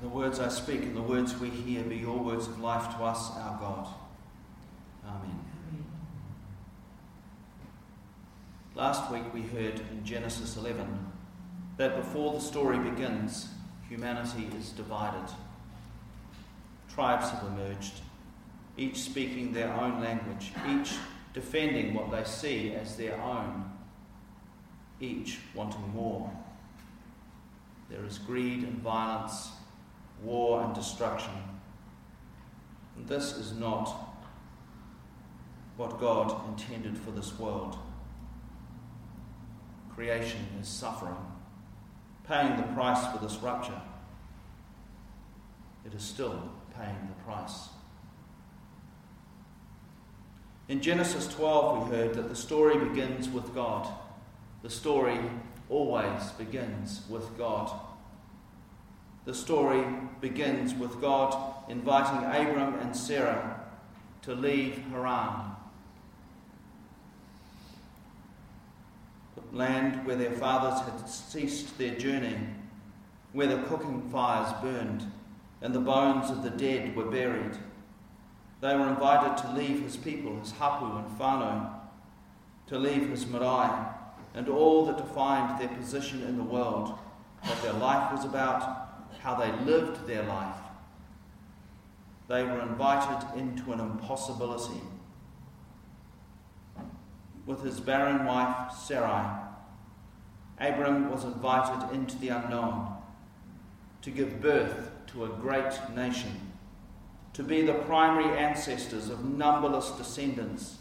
The words I speak and the words we hear be your words of life to us, our God. Amen. Last week we heard in Genesis 11 that before the story begins, humanity is divided. Tribes have emerged, each speaking their own language, each defending what they see as their own, each wanting more. There is greed and violence, war and destruction. And this is not what God intended for this world. Creation is suffering, paying the price for this rupture. It is still paying the price. In Genesis 12, we heard that the story begins with God. The story always begins with God. The story begins with God inviting Abram and Sarah to leave Haran, the land where their fathers had ceased their journey, where the cooking fires burned and the bones of the dead were buried. They were invited to leave his people, his hapu and whānau, to leave his marae, and all that defined their position in the world, what their life was about, how they lived their life. They were invited into an impossibility. With his barren wife Sarai, Abram was invited into the unknown to give birth to a great nation, to be the primary ancestors of numberless descendants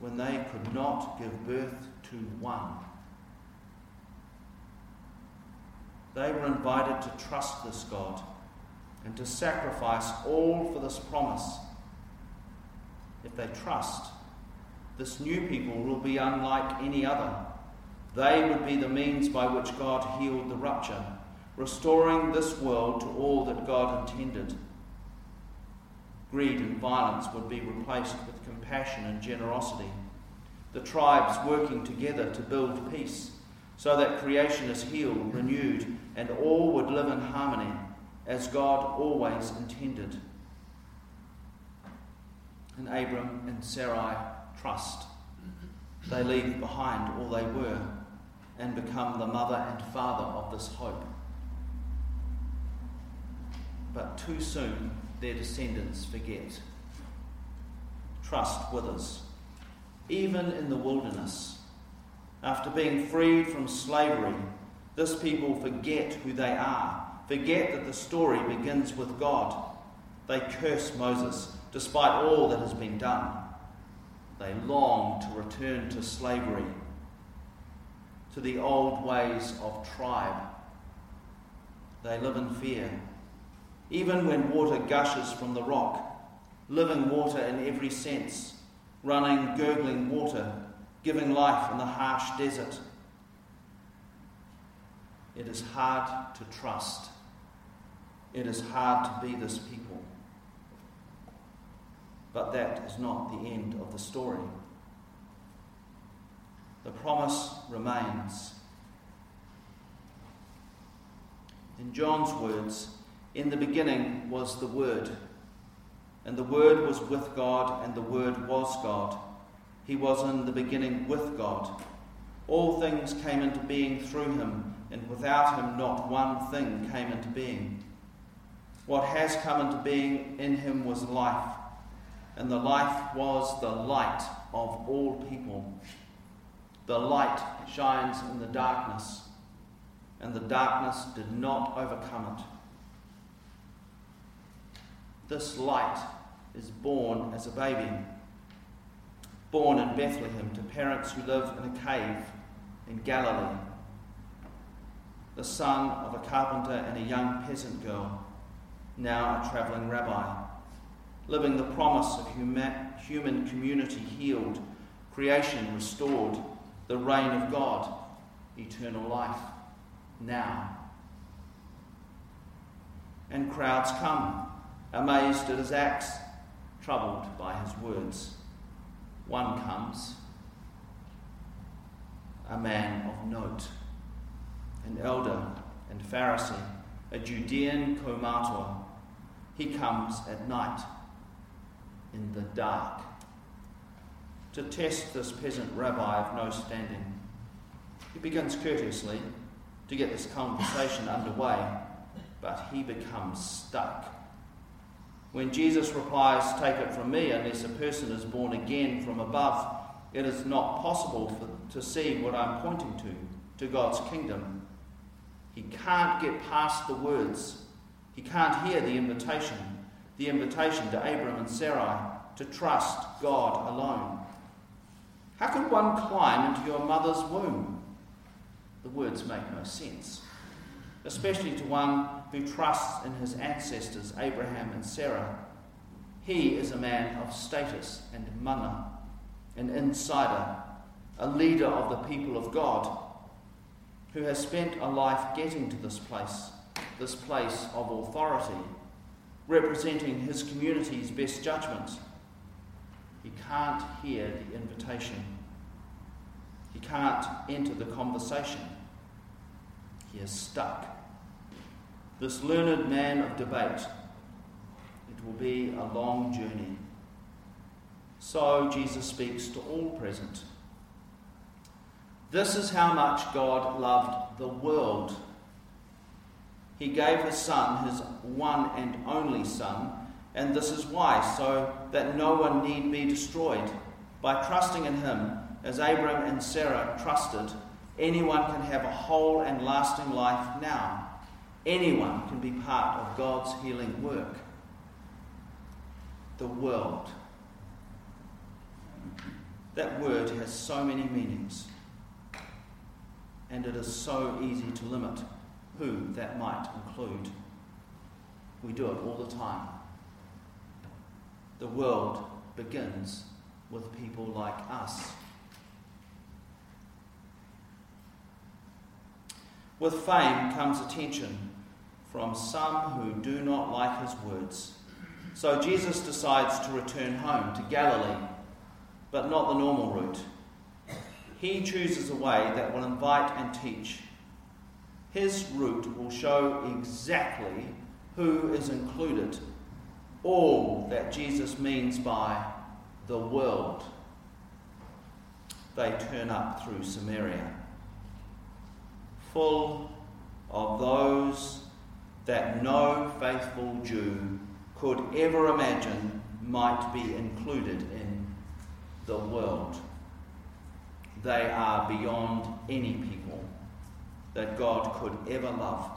when they could not give birth to one. They were invited to trust this God and to sacrifice all for this promise. If they trust, this new people will be unlike any other. They would be the means by which God healed the rupture, restoring this world to all that God intended. Greed and violence would be replaced with compassion and generosity the tribes working together to build peace, so that creation is healed, renewed, and all would live in harmony as God always intended. And Abram and Sarai trust. They leave behind all they were and become the mother and father of this hope. But too soon their descendants forget. Trust withers even in the wilderness. After being freed from slavery, this people forget who they are, forget that the story begins with God. They curse Moses despite all that has been done. They long to return to slavery, to the old ways of tribe. They live in fear. Even when water gushes from the rock, living water in every sense, running, gurgling water, giving life in the harsh desert. It is hard to trust. It is hard to be this people. But that is not the end of the story. The promise remains. In John's words, in the beginning was the Word and the Word was with God, and the Word was God. He was in the beginning with God. All things came into being through him, and without him not one thing came into being. What has come into being in him was life, and the life was the light of all people. The light shines in the darkness, and the darkness did not overcome it. This light is born as a baby, born in Bethlehem to parents who live in a cave in Galilee, the son of a carpenter and a young peasant girl, now a travelling rabbi, living the promise of human community healed, creation restored, the reign of God, eternal life, now. And crowds come amazed at his acts, troubled by his words. One comes, a man of note, an elder and Pharisee, a Judean kaumatua. He comes at night, in the dark, to test this peasant rabbi of no standing. He begins courteously to get this conversation underway, but he becomes stuck. When Jesus replies, Take it from me, unless a person is born again from above, it is not possible for, to see what I'm pointing to, to God's kingdom. He can't get past the words. He can't hear the invitation, the invitation to Abram and Sarai to trust God alone. How can one climb into your mother's womb? The words make no sense, especially to one who trusts in his ancestors, Abraham and Sarah. He is a man of status and mana, an insider, a leader of the people of God, who has spent a life getting to this place, this place of authority, representing his community's best judgment. He can't hear the invitation. He can't enter the conversation. He is stuck this learned man of debate. It will be a long journey. So Jesus speaks to all present. This is how much God loved the world. He gave his Son, his one and only Son, and this is why, so that no one need be destroyed. By trusting in him, as Abram and Sarah trusted, anyone can have a whole and lasting life now. Anyone can be part of God's healing work. The world. That word has so many meanings, and it is so easy to limit who that might include. We do it all the time. The world begins with people like us. With fame comes attention from some who do not like his words. So Jesus decides to return home to Galilee, but not the normal route. He chooses a way that will invite and teach. His route will show exactly who is included, all that Jesus means by the world. They turn up through Samaria, full of those that no faithful Jew could ever imagine might be included in the world. They are beyond any people that God could ever love.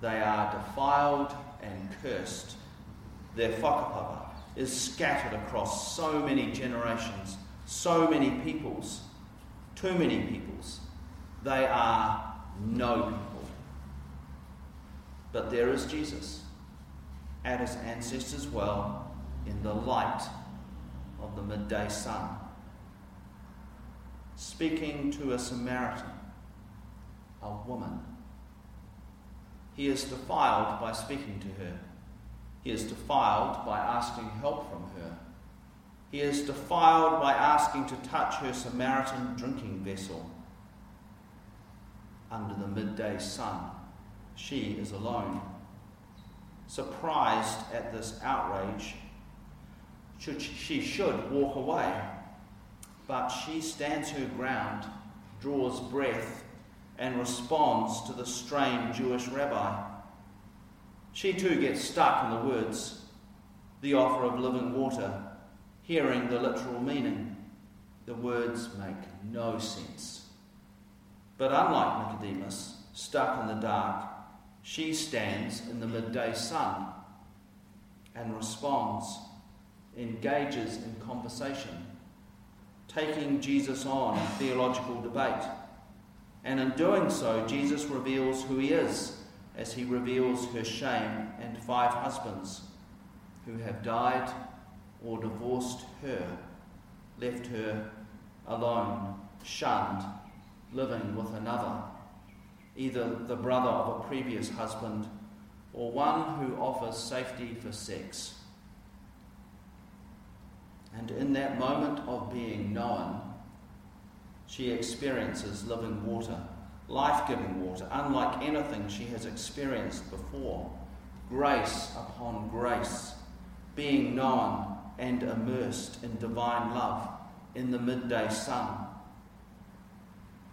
They are defiled and cursed. Their whakapapa is scattered across so many generations, so many peoples, too many peoples. They are no people. But there is Jesus at his ancestors' well in the light of the midday sun, speaking to a Samaritan, a woman. He is defiled by speaking to her. He is defiled by asking help from her. He is defiled by asking to touch her Samaritan drinking vessel under the midday sun she is alone. Surprised at this outrage, should, she should walk away, but she stands her ground, draws breath, and responds to the strange Jewish rabbi. She too gets stuck in the words, the offer of living water, hearing the literal meaning. The words make no sense. But unlike Nicodemus, stuck in the dark, she stands in the midday sun and responds, engages in conversation, taking Jesus on in theological debate. And in doing so, Jesus reveals who he is as he reveals her shame and five husbands who have died or divorced her, left her alone, shunned, living with another either the brother of a previous husband or one who offers safety for sex. And in that moment of being known, she experiences living water life giving water, unlike anything she has experienced before. Grace upon grace, being known and immersed in divine love in the midday sun.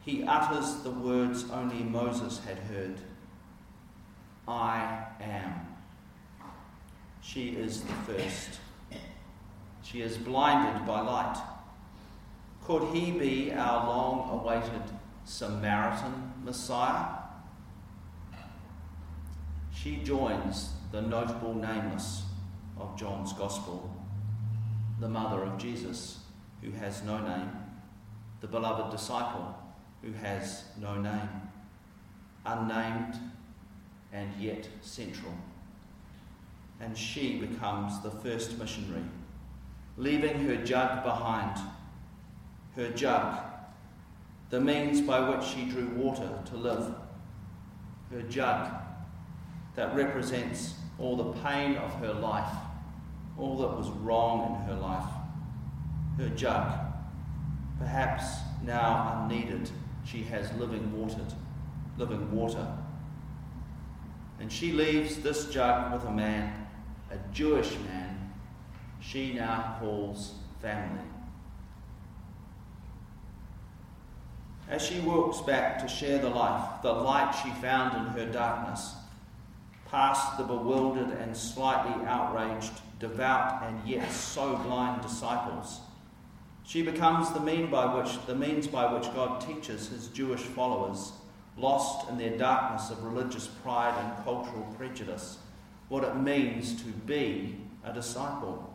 He utters the words only Moses had heard I am. She is the first. She is blinded by light. Could he be our long awaited Samaritan Messiah? She joins the notable nameless of John's Gospel, the mother of Jesus, who has no name, the beloved disciple, who has no name, unnamed and yet central. And she becomes the first missionary, leaving her jug behind, her jug, the means by which she drew water to live, her jug that represents all the pain of her life, all that was wrong in her life, her jug, perhaps now unneeded, she has living water, living water and she leaves this jug with a man, a Jewish man, she now calls family. As she walks back to share the life, the light she found in her darkness, past the bewildered and slightly outraged, devout and yet so blind disciples, she becomes the mean by which the means by which God teaches his Jewish followers lost in their darkness of religious pride and cultural prejudice, what it means to be a disciple.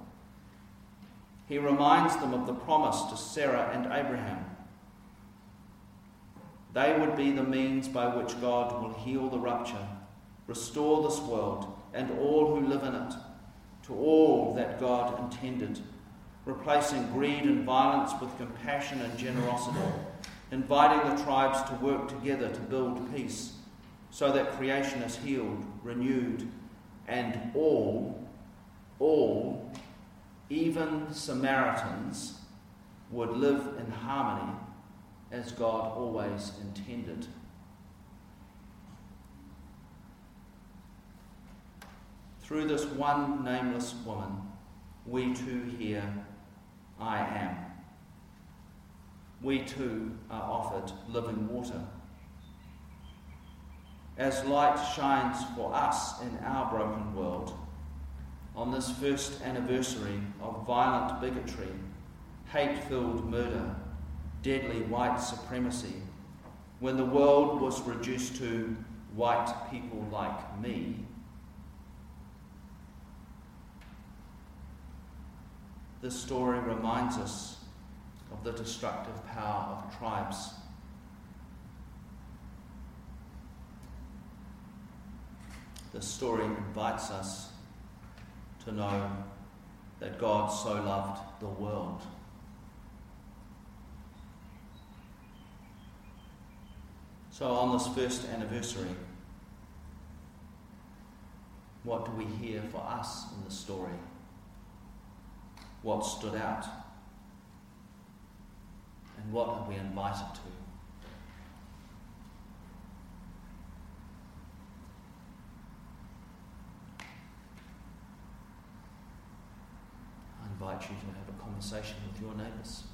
He reminds them of the promise to Sarah and Abraham. They would be the means by which God will heal the rupture, restore this world and all who live in it to all that God intended, replacing greed and violence with compassion and generosity inviting the tribes to work together to build peace so that creation is healed, renewed, and all, all, even Samaritans, would live in harmony as God always intended. Through this one nameless woman, we too hear, I am we too are offered living water. As light shines for us in our broken world, on this first anniversary of violent bigotry, hate filled murder, deadly white supremacy, when the world was reduced to white people like me, this story reminds us of the destructive power of tribes. The story invites us to know that God so loved the world. So, on this first anniversary, what do we hear for us in the story? What stood out? And what are we invited to? I invite you to have a conversation with your neighbours.